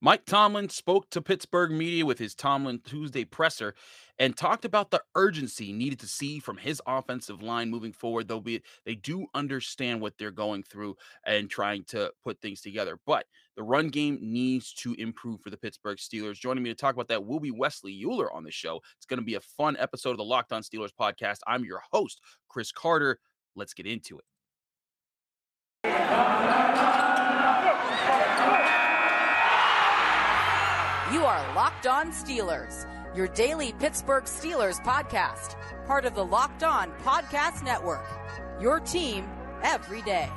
Mike Tomlin spoke to Pittsburgh media with his Tomlin Tuesday presser and talked about the urgency needed to see from his offensive line moving forward. They'll be they do understand what they're going through and trying to put things together, but the run game needs to improve for the Pittsburgh Steelers. Joining me to talk about that will be Wesley Uhler on the show. It's going to be a fun episode of the Locked On Steelers podcast. I'm your host, Chris Carter. Let's get into it. Locked On Steelers, your daily Pittsburgh Steelers podcast, part of the Locked On Podcast Network. Your team every day.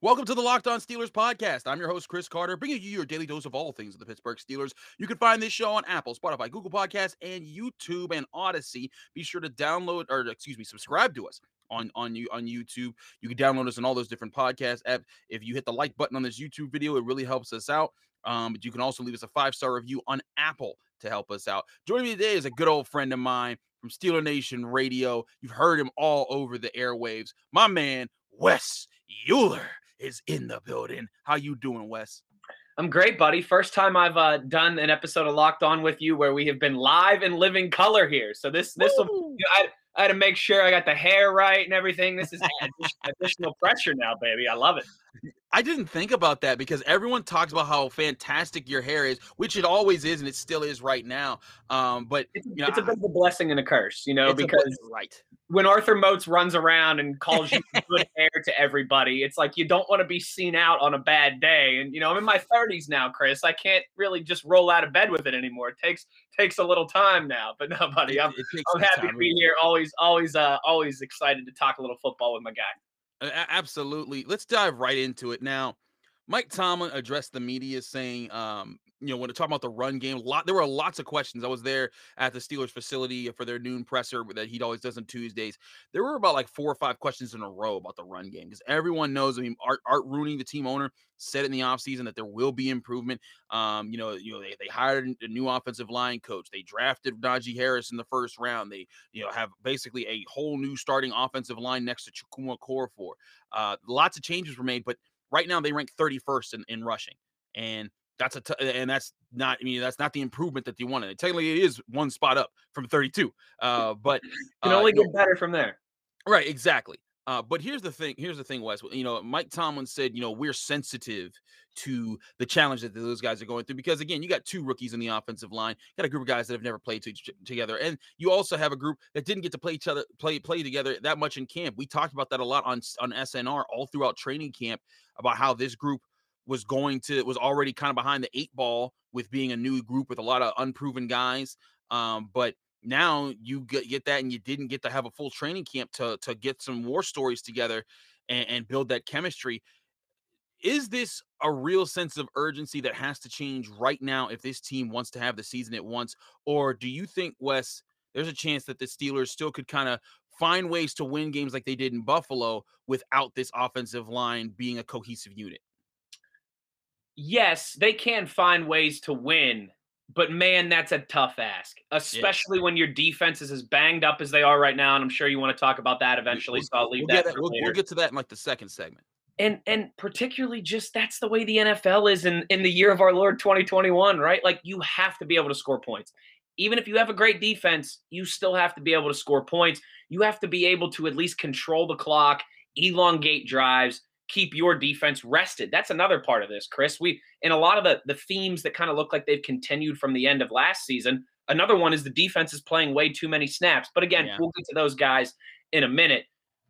Welcome to the Locked On Steelers podcast. I'm your host, Chris Carter, bringing you your daily dose of all things of the Pittsburgh Steelers. You can find this show on Apple, Spotify, Google Podcasts, and YouTube and Odyssey. Be sure to download or excuse me, subscribe to us on on you on YouTube. You can download us on all those different podcast apps. If you hit the like button on this YouTube video, it really helps us out. Um, but you can also leave us a five star review on Apple to help us out. Joining me today is a good old friend of mine from Steeler Nation Radio. You've heard him all over the airwaves. My man, Wes Uhler is in the building. How you doing, Wes? I'm great, buddy. First time I've uh, done an episode of Locked On with you where we have been live and living color here. So this this will you know, I, had to make sure I got the hair right and everything. This is additional pressure now, baby. I love it. I didn't think about that because everyone talks about how fantastic your hair is, which it always is, and it still is right now. Um, but it's, you know, it's a bit of a blessing and a curse, you know, because right when Arthur Moats runs around and calls you good hair to everybody, it's like you don't want to be seen out on a bad day. And you know, I'm in my 30s now, Chris. I can't really just roll out of bed with it anymore. It takes takes a little time now. But no, buddy, I'm, I'm happy to be here. Always, always, uh, always excited to talk a little football with my guy. Absolutely. Let's dive right into it now. Mike Tomlin addressed the media saying, um, you know, when to talk about the run game, a lot there were lots of questions. I was there at the Steelers facility for their noon presser that he always does on Tuesdays. There were about like four or five questions in a row about the run game because everyone knows. I mean, Art, Art Rooney, the team owner, said in the offseason that there will be improvement. Um, you know, you know, they, they hired a new offensive line coach. They drafted Najee Harris in the first round. They, you know, have basically a whole new starting offensive line next to Chukwuma Okorafor. Uh, lots of changes were made, but right now they rank 31st in, in rushing. And that's a t- and that's not I mean that's not the improvement that you wanted. Technically, it is one spot up from 32, uh, but can uh, only get better from there. Right, exactly. Uh, but here's the thing. Here's the thing, Wes. You know, Mike Tomlin said, you know, we're sensitive to the challenge that those guys are going through because, again, you got two rookies in the offensive line. You got a group of guys that have never played to, together, and you also have a group that didn't get to play each other, play play together that much in camp. We talked about that a lot on on SNR all throughout training camp about how this group was going to was already kind of behind the eight ball with being a new group with a lot of unproven guys. Um, but now you get, get that and you didn't get to have a full training camp to to get some war stories together and, and build that chemistry. Is this a real sense of urgency that has to change right now if this team wants to have the season it wants? Or do you think, Wes, there's a chance that the Steelers still could kind of find ways to win games like they did in Buffalo without this offensive line being a cohesive unit? Yes, they can find ways to win, but man, that's a tough ask, especially when your defense is as banged up as they are right now. And I'm sure you want to talk about that eventually. We'll, so I'll leave we'll that. we'll, we'll, get to that in like the second segment. And and particularly just that's the way the NFL is in in the year of our Lord 2021, right? Like you have to be able to score points. Even if you have a great defense, you still have to be able to score points. You have to be able to at least control the clock, elongate drives, keep your defense rested. That's another part of this, Chris. We in a lot of the the themes that kind of look like they've continued from the end of last season. Another one is the defense is playing way too many snaps. But again, yeah. we'll get to those guys in a minute.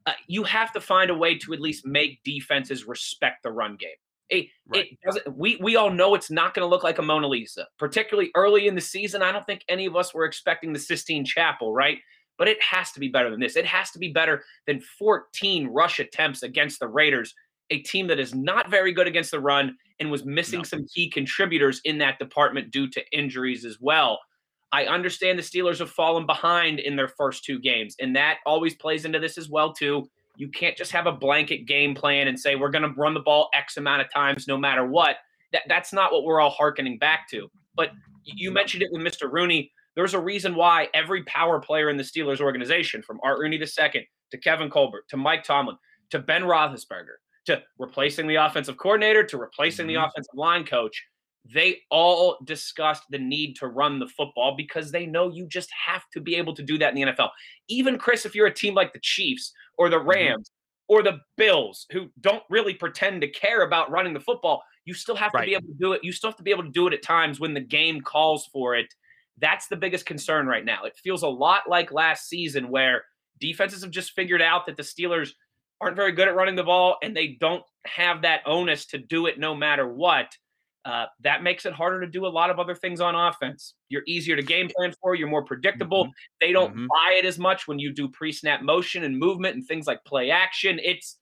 Uh, you have to find a way to at least make defenses respect the run game. It, right. it doesn't. We we all know it's not going to look like a Mona Lisa, particularly early in the season. I don't think any of us were expecting the Sistine Chapel, right? But it has to be better than this. It has to be better than 14 rush attempts against the Raiders a team that is not very good against the run and was missing no. some key contributors in that department due to injuries as well. I understand the Steelers have fallen behind in their first two games, and that always plays into this as well too. You can't just have a blanket game plan and say we're going to run the ball X amount of times no matter what. That that's not what we're all harkening back to. But you mentioned it with Mr. Rooney. There's a reason why every power player in the Steelers organization, from Art Rooney II to Kevin Colbert to Mike Tomlin to Ben Roethlisberger to replacing the offensive coordinator to replacing mm-hmm. the offensive line coach, they all discussed the need to run the football because they know you just have to be able to do that in the NFL. Even Chris, if you're a team like the Chiefs or the mm-hmm. Rams mm-hmm. or the Bills who don't really pretend to care about running the football, you still have right. to be able to do it. You still have to be able to do it at times when the game calls for it. That's the biggest concern right now. It feels a lot like last season where defenses have just figured out that the Steelers aren't very good at running the ball and they don't have that onus to do it no matter what. Uh, that makes it harder to do a lot of other things on offense. You're easier to game plan for. You're more predictable. Mm-hmm. They don't mm-hmm. buy it as much when you do pre-snap motion and movement and things like play action. It's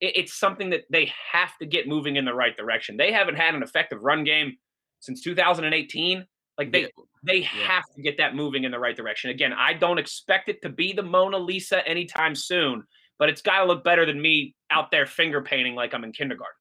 it's something that they have to get moving in the right direction. They haven't had an effective run game since 2018. Like they yeah. they yeah. have to get that moving in the right direction. Again, I don't expect it to be the Mona Lisa anytime soon, but it's got to look better than me out there finger painting like I'm in kindergarten.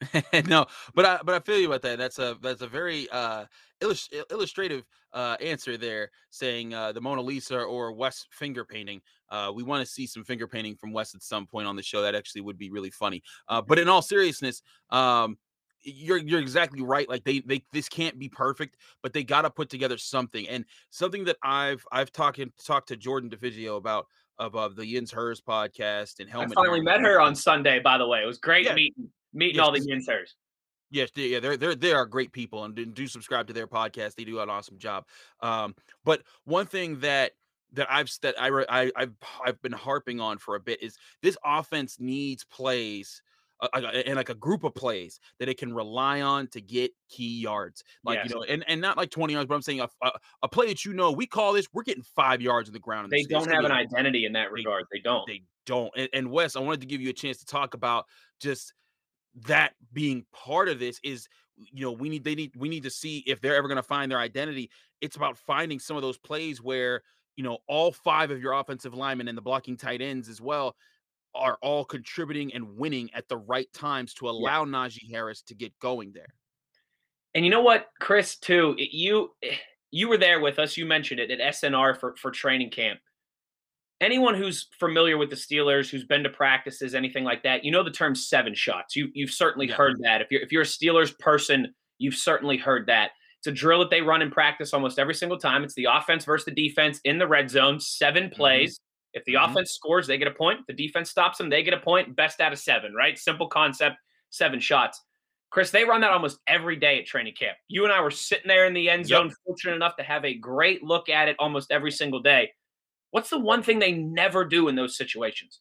no, but I but I feel you about that. That's a that's a very uh illust- illustrative uh answer there, saying uh the Mona Lisa or Wes finger painting. Uh, we want to see some finger painting from Wes at some point on the show. That actually would be really funny. Uh, but in all seriousness, um, you're you're exactly right. Like they they this can't be perfect, but they got to put together something. And something that I've I've talked talked to Jordan DeFigio about of the Yins Hers podcast and Helmet. I finally met her on Sunday. By the way, it was great yeah. meeting meeting yes, all the Yins Hers. Yes, yeah, they're they're they are great people, and do subscribe to their podcast. They do an awesome job. Um, but one thing that that I've that I, I I've I've been harping on for a bit is this offense needs plays and like a group of plays that it can rely on to get key yards. Like, yes. you know, and, and not like 20 yards, but I'm saying a, a, a, play that you know, we call this, we're getting five yards in the ground. They don't have an identity in that regard. They, they don't. They don't. And, and Wes, I wanted to give you a chance to talk about just that being part of this is you know we need they need we need to see if they're ever going to find their identity it's about finding some of those plays where you know all five of your offensive linemen and the blocking tight ends as well are all contributing and winning at the right times to allow yeah. Najee Harris to get going there. And you know what, Chris, too, you eh, you were there with us. You mentioned it at SNR for for training camp. Anyone who's familiar with the Steelers, who's been to practices, anything like that, you know the term seven shots. You you've certainly yeah. heard that. If you're if you're a Steelers person, you've certainly heard that. It's a drill that they run in practice almost every single time. It's the offense versus the defense in the red zone, 7 mm-hmm. plays. Mm-hmm if the mm-hmm. offense scores, they get a point. If the defense stops them, they get a point. Best out of seven, right? Simple concept, seven shots. Chris, they run that almost every day at training camp. You and I were sitting there in the end zone, yep. fortunate enough to have a great look at it almost every single day. What's the one thing they never do in those situations?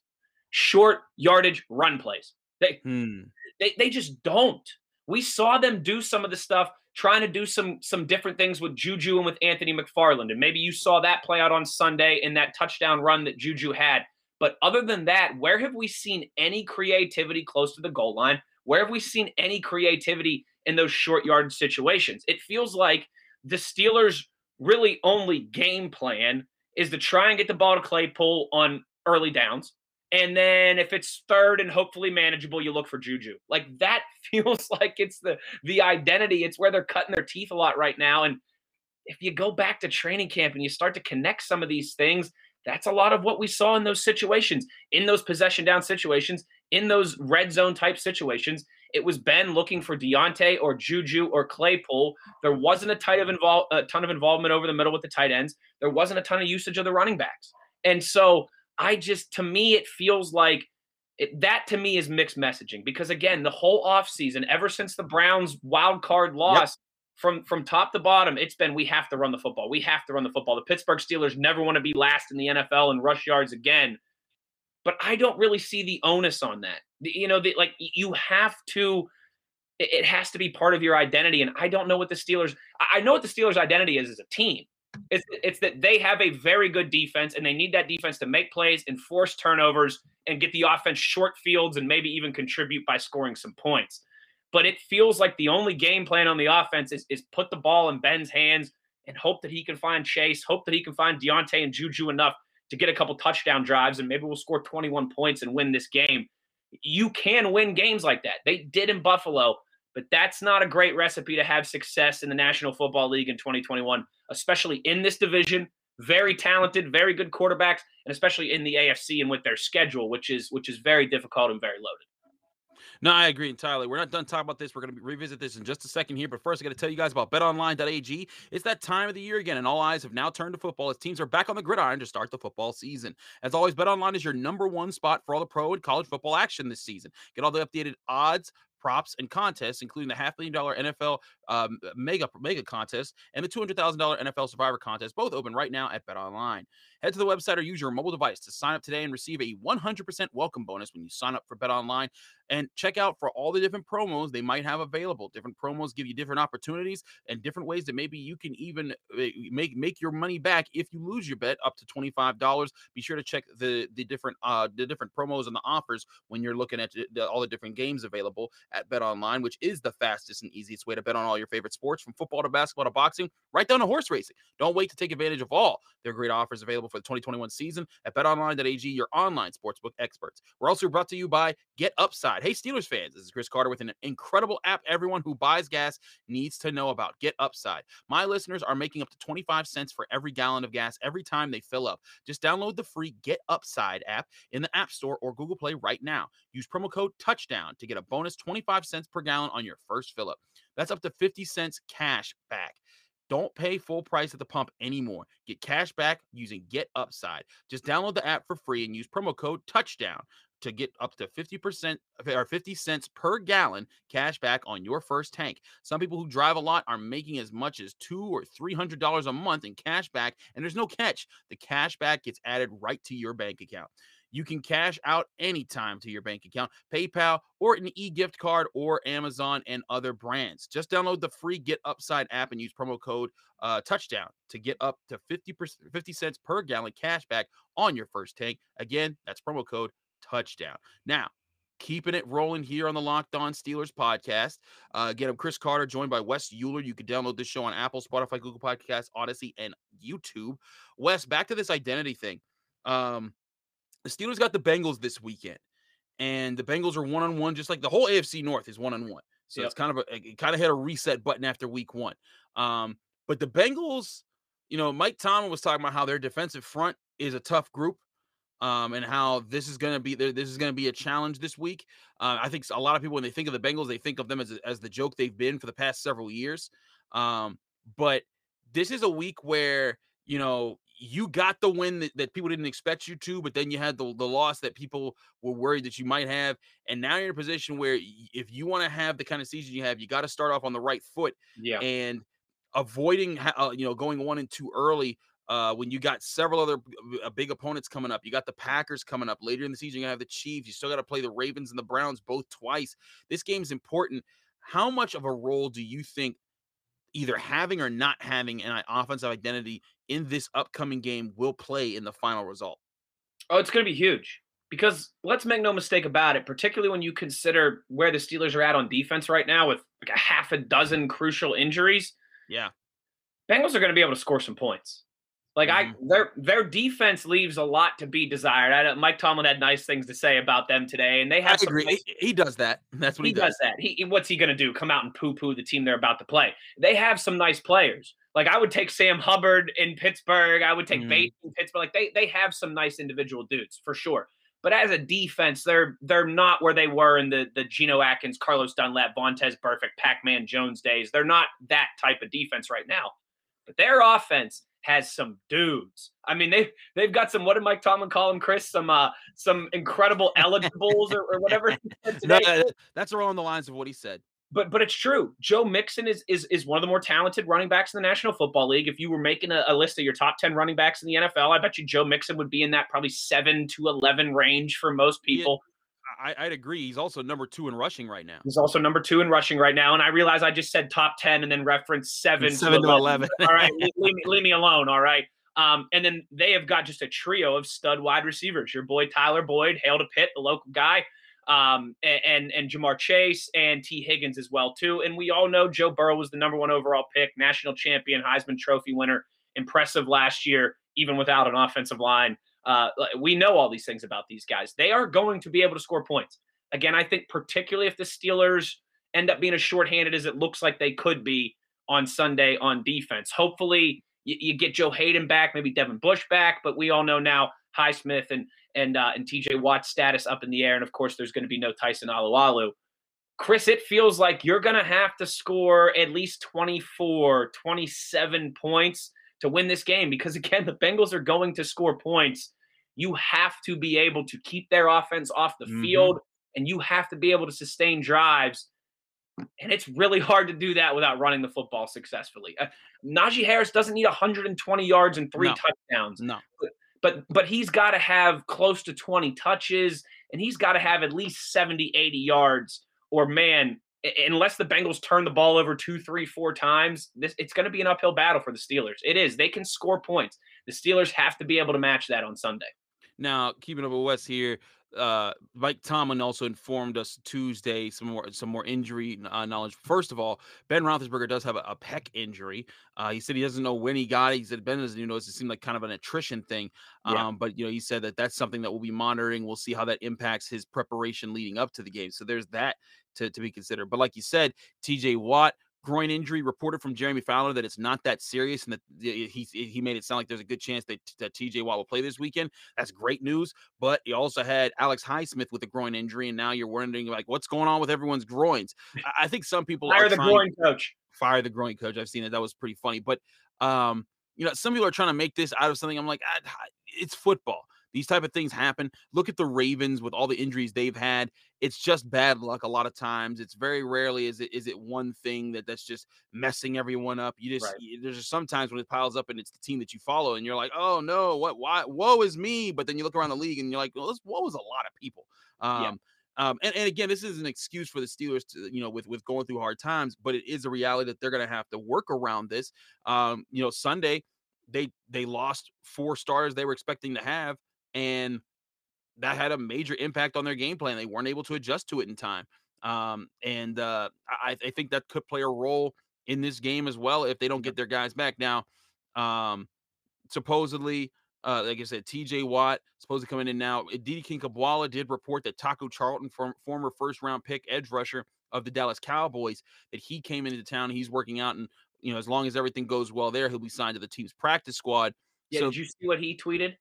Short yardage run plays. They, hmm. they, they just don't. We saw them do some of the stuff trying to do some some different things with Juju and with Anthony McFarland. And maybe you saw that play out on Sunday in that touchdown run that Juju had. But other than that, where have we seen any creativity close to the goal line? Where have we seen any creativity in those short yard situations? It feels like the Steelers' really only game plan is to try and get the ball to Claypool on early downs and then if it's third and hopefully manageable, you look for Juju. Like that feels like it's the the identity. It's where they're cutting their teeth a lot right now. And if you go back to training camp and you start to connect some of these things, that's a lot of what we saw in those situations, in those possession down situations, in those red zone type situations. It was Ben looking for Diontae or Juju or Claypool. There wasn't a, ton of, invol- a ton of involvement over the middle with the tight ends. There wasn't a ton of usage of the running backs. And so I just, to me, it feels like it, that to me is mixed messaging because again, the whole offseason, ever since the Browns wild card loss, yep. from from top to bottom, it's been we have to run the football. We have to run the football. The Pittsburgh Steelers never want to be last in the NFL in rush yards again. But I don't really see the onus on that. You know, the, like you have to. It has to be part of your identity, and I don't know what the Steelers. I know what the Steelers' identity is as a team. It's, it's that they have a very good defense and they need that defense to make plays and force turnovers and get the offense short fields and maybe even contribute by scoring some points. But it feels like the only game plan on the offense is, is put the ball in Ben's hands and hope that he can find Chase, hope that he can find Diontae and Juju enough to get a couple touchdown drives and maybe we'll score 21 points and win this game. You can win games like that. They did in Buffalo. But that's not a great recipe to have success in the National Football League in 2021, especially in this division. Very talented, very good quarterbacks, and especially in the AFC and with their schedule, which is which is very difficult and very loaded. No, I agree entirely. We're not done talking about this. We're going to revisit this in just a second here. But first, I got to tell you guys about betonline.ag. It's that time of the year again, and all eyes have now turned to football as teams are back on the gridiron to start the football season. As always, betonline is your number one spot for all the pro and college football action this season. Get all the updated odds, props, and contests, including the half million dollar NFL um, mega mega contest and the two hundred thousand dollar NFL Survivor contest, both open right now at BetOnline. Head to the website or use your mobile device to sign up today and receive a 100% welcome bonus when you sign up for BetOnline. And check out for all the different promos they might have available. Different promos give you different opportunities and different ways that maybe you can even eh, make make your money back if you lose your bet up to twenty five dollars. Be sure to check the the different uh the different promos and the offers when you're looking at all the different games available at BetOnline, which is the fastest and easiest way to bet on all your favorite sports from football to basketball to boxing, right down to horse racing. Don't wait to take advantage of all their great offers available for the 2021 season at betonline.ag, your online sportsbook experts. We're also brought to you by Get Upside. Hey, Steelers fans, this is Chris Carter with an incredible app everyone who buys gas needs to know about. Get Upside. My listeners are making up to 25 cents for every gallon of gas every time they fill up. Just download the free Get Upside app in the App Store or Google Play right now. Use promo code Touchdown to get a bonus 25 cents per gallon on your first fill up. That's up to 50 cents cash back. Don't pay full price at the pump anymore. Get cash back using Get Upside. Just download the app for free and use promo code Touchdown to get up to 50% or 50 cents per gallon cash back on your first tank. Some people who drive a lot are making as much as two or three hundred dollars a month in cash back, and there's no catch. The cash back gets added right to your bank account. You can cash out anytime to your bank account, PayPal, or an e gift card, or Amazon and other brands. Just download the free Get Upside app and use promo code uh, Touchdown to get up to 50, 50 cents per gallon cash back on your first tank. Again, that's promo code Touchdown. Now, keeping it rolling here on the Locked On Steelers podcast. Uh, again, I'm Chris Carter, joined by Wes Uhler. You can download this show on Apple, Spotify, Google Podcasts, Odyssey, and YouTube. Wes, back to this identity thing. Um, the Steelers got the Bengals this weekend, and the Bengals are one on one, just like the whole AFC North is one on one. So yep. it's kind of a it kind of hit a reset button after week one. Um, but the Bengals, you know, Mike Tomlin was talking about how their defensive front is a tough group. Um, and how this is going to be this is going to be a challenge this week. Uh, I think a lot of people when they think of the Bengals, they think of them as as the joke they've been for the past several years. Um, but this is a week where you know you got the win that, that people didn't expect you to, but then you had the, the loss that people were worried that you might have. And now you're in a position where if you want to have the kind of season you have, you got to start off on the right foot. Yeah. And avoiding, uh, you know, going one and two early uh, when you got several other uh, big opponents coming up. You got the Packers coming up later in the season. You have the Chiefs. You still got to play the Ravens and the Browns both twice. This game's important. How much of a role do you think either having or not having an offensive identity in this upcoming game will play in the final result? Oh, it's going to be huge because let's make no mistake about it, particularly when you consider where the Steelers are at on defense right now with like a half a dozen crucial injuries. Yeah. Bengals are going to be able to score some points. Like mm-hmm. I, their their defense leaves a lot to be desired. I, Mike Tomlin had nice things to say about them today, and they have. I agree. He, he, does that. That's what he, he does. does. That he, what's he going to do? Come out and poo poo the team they're about to play? They have some nice players. Like I would take Sam Hubbard in Pittsburgh. I would take mm-hmm. Bates in Pittsburgh. Like they they have some nice individual dudes for sure. But as a defense, they're they're not where they were in the the Geno Atkins, Carlos Dunlap, Vontaze Burfict, Pac-Man Jones days. They're not that type of defense right now. But their offense has some dudes. I mean, they they've got some. What did Mike Tomlin call them, Chris? Some uh, some incredible eligibles or, or whatever. no, that's along the lines of what he said. But but it's true. Joe Mixon is is is one of the more talented running backs in the National Football League. If you were making a, a list of your top ten running backs in the NFL, I bet you Joe Mixon would be in that probably seven to eleven range for most people. I, would agree. He's also number two in rushing right now. He's also number two in rushing right now. And I realize I just said top 10 and then referenced seven, seven to 11. 11. all right. leave, leave, me, leave me alone. All right. Um, and then they have got just a trio of stud wide receivers. Your boy Tyler Boyd, hail to Pitt, the local guy, um, and, and, and Ja'Marr Chase and Tee Higgins as well too. And we all know Joe Burrow was the number one overall pick, national champion, Heisman Trophy winner, impressive last year, even without an offensive line. Uh, we know all these things about these guys. They are going to be able to score points. Again, I think particularly if the Steelers end up being as shorthanded as it looks like they could be on Sunday on defense. Hopefully, you, you get Joe Haden back, maybe Devin Bush back, but we all know now Highsmith and and uh, and TJ Watt's status up in the air, and of course, there's going to be no Tyson Alualu. Chris, it feels like you're going to have to score at least 24, 27 points to win this game because, again, the Bengals are going to score points. You have to be able to keep their offense off the mm-hmm. field and you have to be able to sustain drives. And it's really hard to do that without running the football successfully. Uh, Najee Harris doesn't need 120 yards and three no. touchdowns. No. But, but but he's got to have close to 20 touches and he's got to have at least 70 80 yards or man, unless the Bengals turn the ball over two, three, four times, this it's going to be an uphill battle for the Steelers. It is. They can score points. The Steelers have to be able to match that on Sunday. Now, keeping up with Wes here, uh, Mike Tomlin also informed us Tuesday some more some more injury uh, knowledge. First of all, Ben Roethlisberger does have a, a pec injury. Uh, he said he doesn't know when he got it. He said Ben doesn't even know. It seemed like kind of an attrition thing. Um, yeah. but you know, he said that that's something that we'll be monitoring. We'll see how that impacts his preparation leading up to the game. So there's that to, to be considered. But like you said, TJ Watt groin injury reported from Jeremy Fowler that it's not that serious and that he he made it sound like there's a good chance that, that TJ Watt will play this weekend. That's great news. But you also had Alex Highsmith with a groin injury, and now you're wondering like what's going on with everyone's groins. I, think some people fire the groin coach. Fire the groin coach. I've seen it. That was pretty funny. But um, you know, some people are trying to make this out of something. I'm like, ah, it's football. These type of things happen. Look at the Ravens with all the injuries they've had. It's just bad luck a lot of times. It's very rarely is it is it one thing that that's just messing everyone up. You just right. there's just sometimes when it piles up and it's the team that you follow and you're like, oh no, what why woe is me. But then you look around the league and you're like, well, this woe is a lot of people. Um, yeah. Um, and, and again, this is an excuse for the Steelers to, you know, with with going through hard times, but it is a reality that they're going to have to work around this. Um, you know, Sunday they they lost four stars they were expecting to have and that had a major impact on their game plan. They weren't able to adjust to it in time. Um, and uh, I, I, think that could play a role in this game as well if they don't get their guys back. Now, um, supposedly, uh, like I said, TJ Watt supposed to come in now. Didi Kinkhabwala did report that Taco Charlton, from, former first round pick edge rusher of the Dallas Cowboys, that he came into town. He's working out, and you know, as long as everything goes well there, he'll be signed to the team's practice squad. Yeah, so, did you see what he tweeted?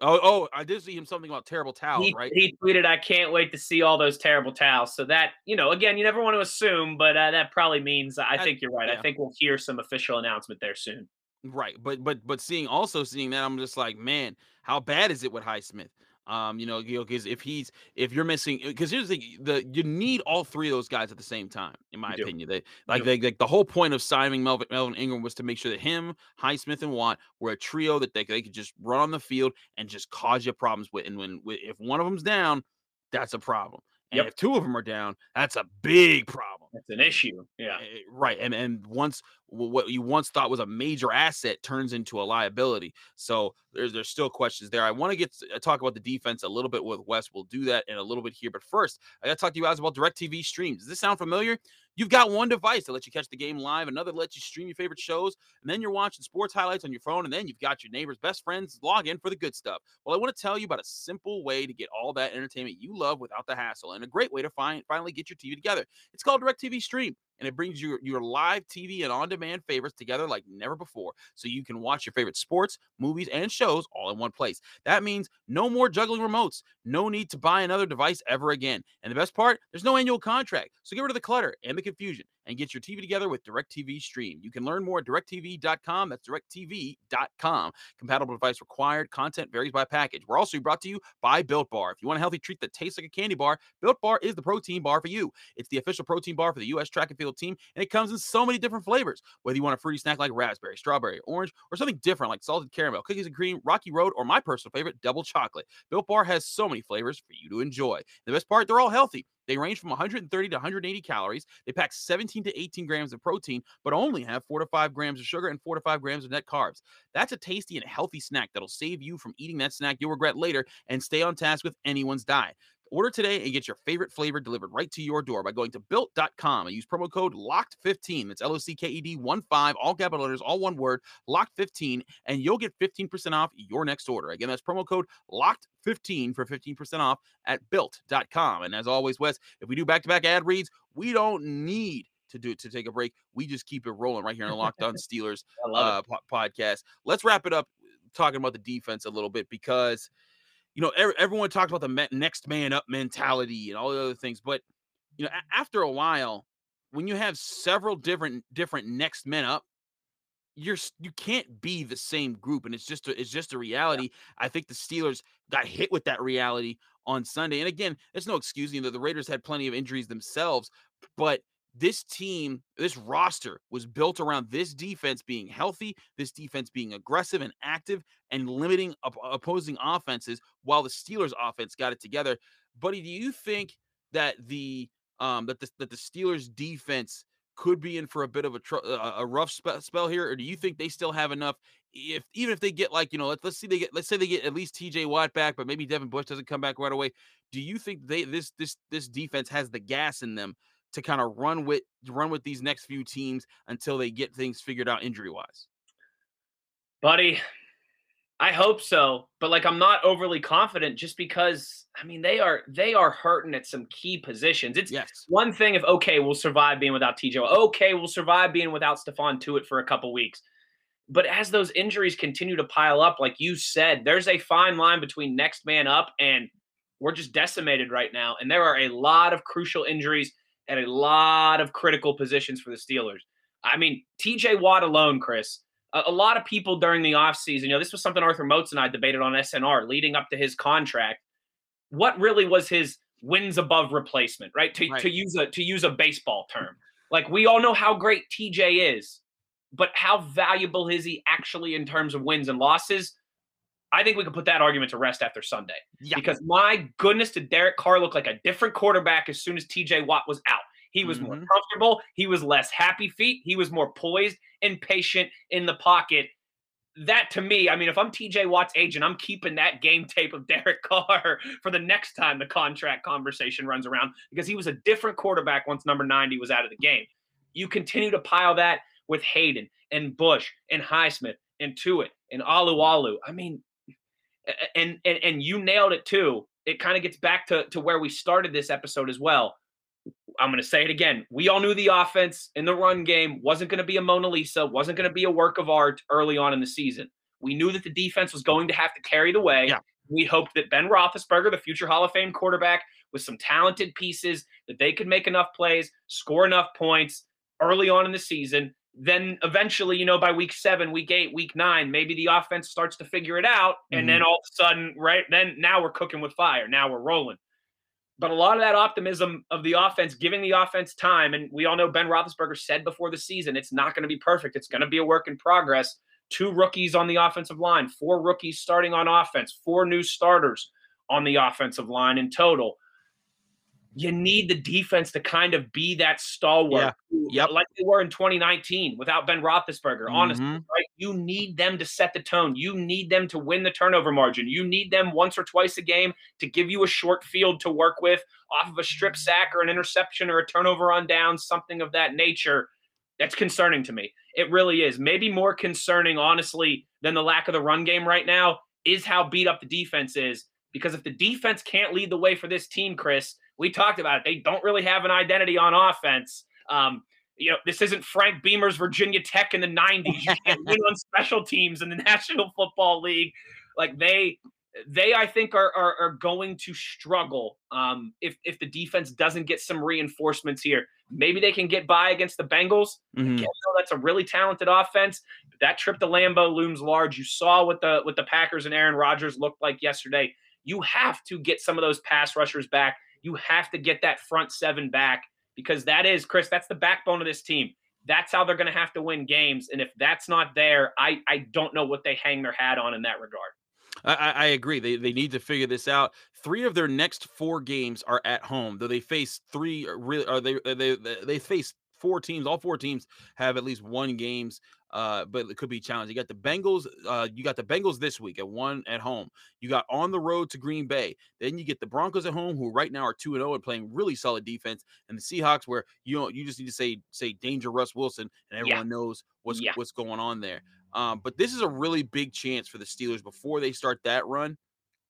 Oh, oh, I did see him something about terrible towels, he, right? He tweeted, "I can't wait to see all those terrible towels." So that, you know, again, you never want to assume, but uh, that probably means I, I think you're right. Yeah. I think we'll hear some official announcement there soon. Right, but but but seeing also seeing that, I'm just like, man, how bad is it with Highsmith? Um, you know, you know, if he's if you're missing, because here's the the you need all three of those guys at the same time, in my opinion. They like they, like the whole point of signing Melvin, Melvin Ingram was to make sure that him, Highsmith, and Watt were a trio that they they could just run on the field and just cause you problems with. And when if one of them's down, that's a problem. And yep. if two of them are down, that's a big problem. That's an issue. Yeah. Eh, right. And and once what you once thought was a major asset turns into a liability. So there's there's still questions there. I want to get to uh, talk about the defense a little bit with Wes. We'll do that in a little bit here. But first, I got to talk to you guys about DirecTV streams. Does this sound familiar? You've got one device that lets you catch the game live, another lets you stream your favorite shows, and then you're watching sports highlights on your phone, and then you've got your neighbor's best friends log in for the good stuff. Well, I want to tell you about a simple way to get all that entertainment you love without the hassle, and a great way to find finally get your TV together. It's called DirecTV Stream and it brings your your live TV and on-demand favorites together like never before so you can watch your favorite sports, movies and shows all in one place. That means no more juggling remotes, no need to buy another device ever again. And the best part, there's no annual contract. So get rid of the clutter and the confusion and get your TV together with DirecTV Stream. You can learn more at directv.com. That's directv.com. Compatible device required. Content varies by package. We're also brought to you by Built Bar. If you want a healthy treat that tastes like a candy bar, Built Bar is the protein bar for you. It's the official protein bar for the U.S. track and field team, and it comes in so many different flavors. Whether you want a fruity snack like raspberry, strawberry, orange, or something different like salted caramel, cookies and cream, rocky road, or my personal favorite, double chocolate. Built Bar has so many flavors for you to enjoy. The best part, they're all healthy. They range from 130 to 180 calories. They pack 17 to 18 grams of protein, but only have four to five grams of sugar and four to five grams of net carbs. That's a tasty and healthy snack that'll save you from eating that snack you'll regret later and stay on task with anyone's diet. Order today and get your favorite flavor delivered right to your door by going to built.com and use promo code LOCKED15. That's L O C K E D 1 5, all capital letters, all one word, LOCKED15, and you'll get 15% off your next order. Again, that's promo code LOCKED15 for 15% off at built.com. And as always, Wes, if we do back to back ad reads, we don't need to do to take a break. We just keep it rolling right here on the Locked On Steelers uh, po- podcast. Let's wrap it up talking about the defense a little bit because you know er- everyone talked about the next man up mentality and all the other things, but you know a- after a while, when you have several different different next men up, you're you can't be the same group, and it's just a, it's just a reality. Yeah. I think the Steelers got hit with that reality on Sunday, and again, there's no excuse. You know the Raiders had plenty of injuries themselves, but this team, this roster was built around this defense being healthy, this defense being aggressive and active and limiting op- opposing offenses while the Steelers offense got it together. Buddy, do you think that the um that the that the Steelers defense could be in for a bit of a tr- a rough spe- spell here or do you think they still have enough? If even if they get like you know let's, let's see they get let's say they get at least TJ Watt back but maybe Devin Bush doesn't come back right away. Do you think they this this this defense has the gas in them to kind of run with run with these next few teams until they get things figured out injury wise? Buddy, I hope so, but like I'm not overly confident just because I mean they are they are hurting at some key positions. It's yes. one thing if okay, we'll survive being without TJ. Okay, we'll survive being without Stephon Tuitt for a couple weeks. But as those injuries continue to pile up, like you said, there's a fine line between next man up and we're just decimated right now. And there are a lot of crucial injuries at a lot of critical positions for the Steelers. I mean, TJ Watt alone, Chris, a, a lot of people during the offseason, you know, this was something Arthur Moats and I debated on SNR leading up to his contract. What really was his wins above replacement, right? To, right. to use a to use a baseball term. Like we all know how great TJ is, but how valuable is he actually in terms of wins and losses? I think we can put that argument to rest after Sunday. Yeah. Because my goodness, did Derek Carr look like a different quarterback as soon as TJ Watt was out? He was mm-hmm. more comfortable. He was less happy feet. He was more poised and patient in the pocket. That to me, I mean, if I'm TJ Watt's agent, I'm keeping that game tape of Derek Carr for the next time the contract conversation runs around because he was a different quarterback once number 90 was out of the game. You continue to pile that with Haden and Bush and Highsmith and Tuitt and Alualu. I mean, and and and you nailed it too. It kind of gets back to to where we started this episode as well. I'm going to say it again. We all knew the offense in the run game wasn't going to be a Mona Lisa, wasn't going to be a work of art early on in the season. We knew that the defense was going to have to carry the way. Yeah. We hoped that Ben Roethlisberger, the future Hall of Fame quarterback, with some talented pieces, that they could make enough plays, score enough points early on in the season, then eventually, you know, by week seven, week eight, week nine, maybe the offense starts to figure it out. And mm-hmm. then all of a sudden, right then, now we're cooking with fire. Now we're rolling. But a lot of that optimism of the offense, giving the offense time, and we all know Ben Roethlisberger said before the season, it's not going to be perfect. It's going to be a work in progress. Two rookies on the offensive line, four rookies starting on offense, four new starters on the offensive line in total you need the defense to kind of be that stalwart, yeah. yep. like they were in 2019 without Ben Roethlisberger. Mm-hmm. Honestly, right? You need them to set the tone. You need them to win the turnover margin. You need them once or twice a game to give you a short field to work with off of a strip sack or an interception or a turnover on down, something of that nature. That's concerning to me. It really is. Maybe more concerning, honestly, than the lack of the run game right now is how beat up the defense is. Because if the defense can't lead the way for this team, Chris, we talked about it. They don't really have an identity on offense. Um, you know, this isn't Frank Beamer's Virginia Tech in the 90s. You can't win on special teams in the National Football League. Like they they I think are are, are going to struggle um, if if the defense doesn't get some reinforcements here. Maybe they can get by against the Bengals. Mm-hmm. That's a really talented offense. That trip to Lambeau looms large. You saw what the what the Packers and Aaron Rodgers looked like yesterday. You have to get some of those pass rushers back you have to get that front seven back because that is, Chris, that's the backbone of this team. That's how they're going to have to win games. And if that's not there, I, I don't know what they hang their hat on in that regard. I, I, agree. They they need to figure this out. Three of their next four games are at home, though they face three. Uh, really, are they they they face four teams. All four teams have at least one games, uh, but it could be challenging. You got the Bengals. Uh, you got the Bengals this week at one at home. You got on the road to Green Bay. Then you get the Broncos at home, who right now are two and zero and playing really solid defense, and the Seahawks, where you know you just need to say say danger Russ Wilson, and everyone yeah. knows what's yeah. what's going on there. Um, but this is a really big chance for the Steelers before they start that run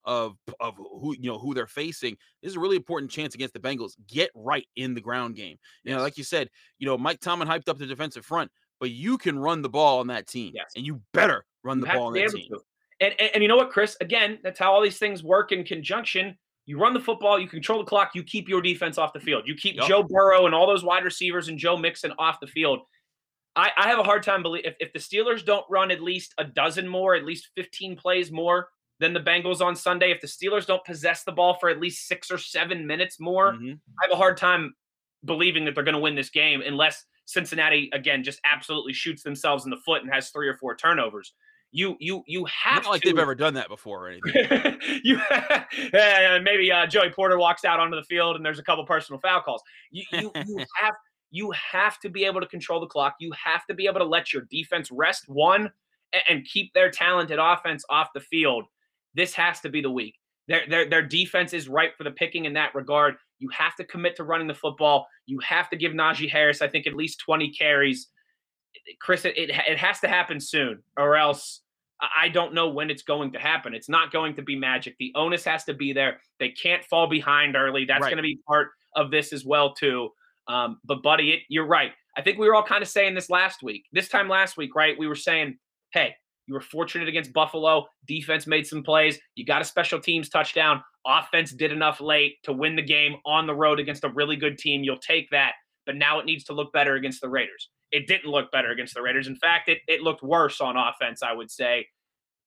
of of who you know who they're facing. This is a really important chance against the Bengals. Get right in the ground game. You know, like you said, you know, Mike Tomlin hyped up the defensive front, but you can run the ball on that team, yes. and you better run you the ball on that team. And, and, and you know what, Chris? Again, that's how all these things work in conjunction. You run the football, you control the clock, you keep your defense off the field. You keep yep. Joe Burrow and all those wide receivers and Joe Mixon off the field. I, I have a hard time believing if, if the Steelers don't run at least a dozen more, at least 15 plays more than the Bengals on Sunday, if the Steelers don't possess the ball for at least six or seven minutes more, mm-hmm. I have a hard time believing that they're going to win this game unless Cincinnati again just absolutely shoots themselves in the foot and has three or four turnovers. You you you have Not like to, they've ever done that before or anything. you maybe uh, Joey Porter walks out onto the field and there's a couple personal foul calls. You you, you have you have to be able to control the clock. You have to be able to let your defense rest one and keep their talented offense off the field this has to be the week. Their, their, their defense is ripe for the picking in that regard. You have to commit to running the football. You have to give Najee Harris, I think, at least 20 carries. Chris, it, it, it has to happen soon, or else I don't know when it's going to happen. It's not going to be magic. The onus has to be there. They can't fall behind early. That's right. going to be part of this as well, too. Um, but, buddy, it, you're right. I think we were all kind of saying this last week. This time last week, right? We were saying, hey, you were fortunate against Buffalo. Defense made some plays. You got a special teams touchdown. Offense did enough late to win the game on the road against a really good team. You'll take that. But now it needs to look better against the Raiders. It didn't look better against the Raiders. In fact, it, it looked worse on offense, I would say.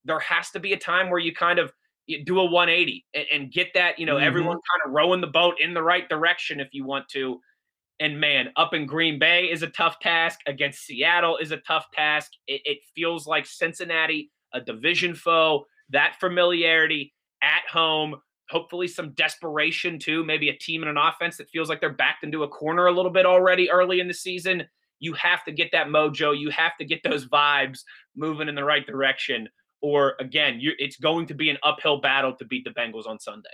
There has to be a time where you kind of do a 180 and, and get that, you know, mm-hmm. everyone kind of rowing the boat in the right direction if you want to. And man, up in Green Bay is a tough task. Against Seattle is a tough task. It, it feels like Cincinnati, a division foe, that familiarity at home, hopefully some desperation too. Maybe a team and an offense that feels like they're backed into a corner a little bit already early in the season. You have to get that mojo. You have to get those vibes moving in the right direction. Or again, it's going to be an uphill battle to beat the Bengals on Sunday.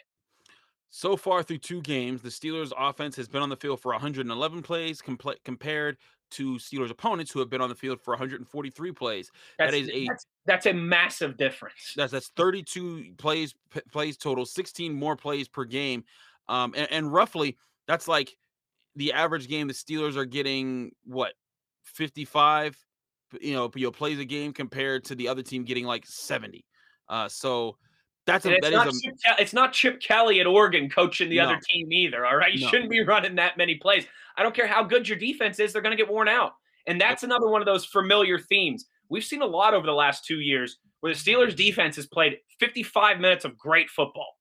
So far through two games, the Steelers' offense has been on the field for 111 plays compl- compared to Steelers opponents who have been on the field for 143 plays. That's, that is a that's, that's, a massive difference. That's that's 32 plays p- plays total, 16 more plays per game, um, and, and roughly that's like the average game the Steelers are getting what 55, you know, you know plays a game compared to the other team getting like 70. Uh, so that's a, it's, not a, Chip, it's not Chip Kelly at Oregon coaching the no. other team either. All right, you no. shouldn't be running that many plays. I don't care how good your defense is; they're going to get worn out. And that's yep. another one of those familiar themes we've seen a lot over the last two years, where the Steelers' defense has played 55 minutes of great football,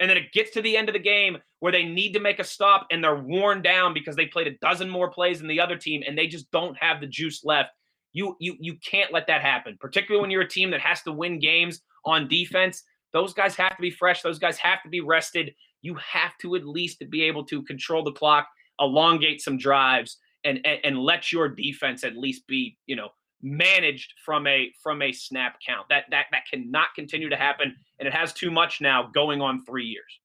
and then it gets to the end of the game where they need to make a stop and they're worn down because they played a dozen more plays than the other team, and they just don't have the juice left. You you you can't let that happen, particularly when you're a team that has to win games on defense. Those guys have to be fresh. Those guys have to be rested. You have to at least be able to control the clock, elongate some drives, and, and and let your defense at least be you know managed from a from a snap count. That that that cannot continue to happen, and it has too much now going on three years.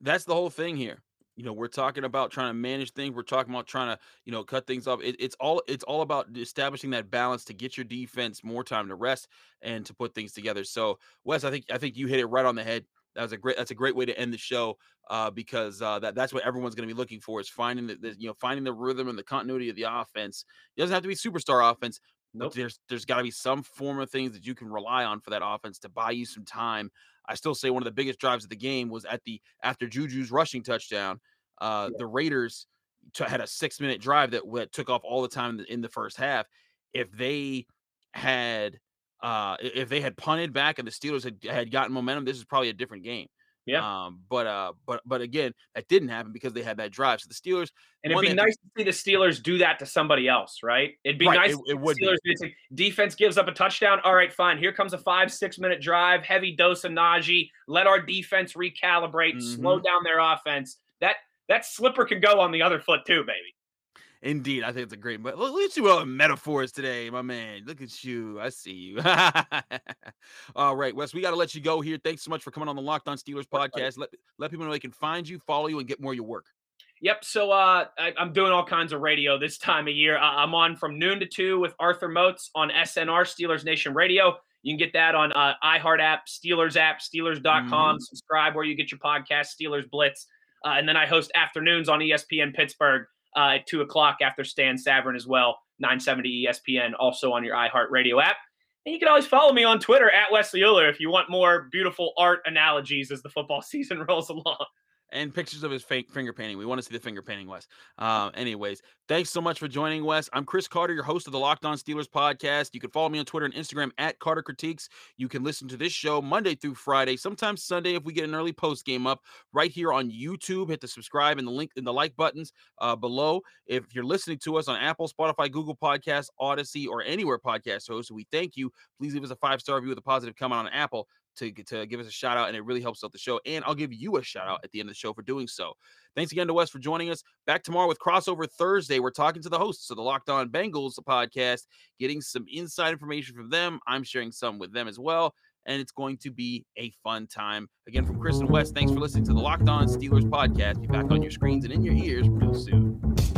That's the whole thing here you know we're talking about trying to manage things we're talking about trying to you know cut things off it, it's all it's all about establishing that balance to get your defense more time to rest and to put things together. So wes i think i think you hit it right on the head. That was a great that's a great way to end the show uh, because uh, that that's what everyone's going to be looking for is finding the, the, you know finding the rhythm and the continuity of the offense. It doesn't have to be superstar offense Nope. But there's there's got to be some form of things that you can rely on for that offense to buy you some time. I still say one of the biggest drives of the game was at the after Juju's rushing touchdown. Uh, yeah. The Raiders t- had a six minute drive that, that took off all the time in the first half. If they had uh, if they had punted back and the Steelers had, had gotten momentum, this is probably a different game. Yeah. Um, but uh, but but again, that didn't happen because they had that drive. So the Steelers and it'd be nice to see the Steelers do that to somebody else, right? It'd be right, nice. It, it would. Steelers be. defense gives up a touchdown. All right, fine. Here comes a five six minute drive, heavy dose of Najee. Let our defense recalibrate, mm-hmm. slow down their offense. That that slipper could go on the other foot too, baby. Indeed, I think it's a great. But look at you all metaphors today, my man. Look at you. I see you. all right, Wes, we got to let you go here. Thanks so much for coming on the Locked On Steelers podcast. Let let people know they can find you, follow you, and get more of your work. Yep. So uh, I, am doing all kinds of radio this time of year. I, am on from noon to two with Arthur Moats on SNR Steelers Nation Radio. You can get that on uh, iHeart app, Steelers app, Steelers.com. Mm-hmm. Subscribe where you get your podcast, Steelers Blitz. Uh, and then I host afternoons on ESPN Pittsburgh uh, at 2 o'clock after Stan Savran as well, 970 ESPN, also on your iHeart Radio app. And you can always follow me on Twitter at Wesley Uhler if you want more beautiful art analogies as the football season rolls along and pictures of his finger painting. We want to see the finger painting, Wes. Uh, anyways, thanks so much for joining, Wes. I'm Chris Carter, your host of the Locked On Steelers podcast. You can follow me on Twitter and Instagram at Carter Critiques. You can listen to this show Monday through Friday, sometimes Sunday if we get an early post game up right here on YouTube. Hit the subscribe and the link and the like buttons uh, below. If you're listening to us on Apple, Spotify, Google Podcasts, Odyssey, or anywhere podcast host, we thank you. Please leave us a five star review with a positive comment on Apple to, to give us a shout out, and it really helps out the show. And I'll give you a shout out at the end of the show for doing so. Thanks again to Wes for joining us. Back tomorrow with Crossover Thursday. We're talking to the hosts of the Locked On Bengals podcast, getting some inside information from them. I'm sharing some with them as well. And it's going to be a fun time. Again, from Chris and Wes, thanks for listening to the Locked On Steelers podcast. Be back on your screens and in your ears real soon.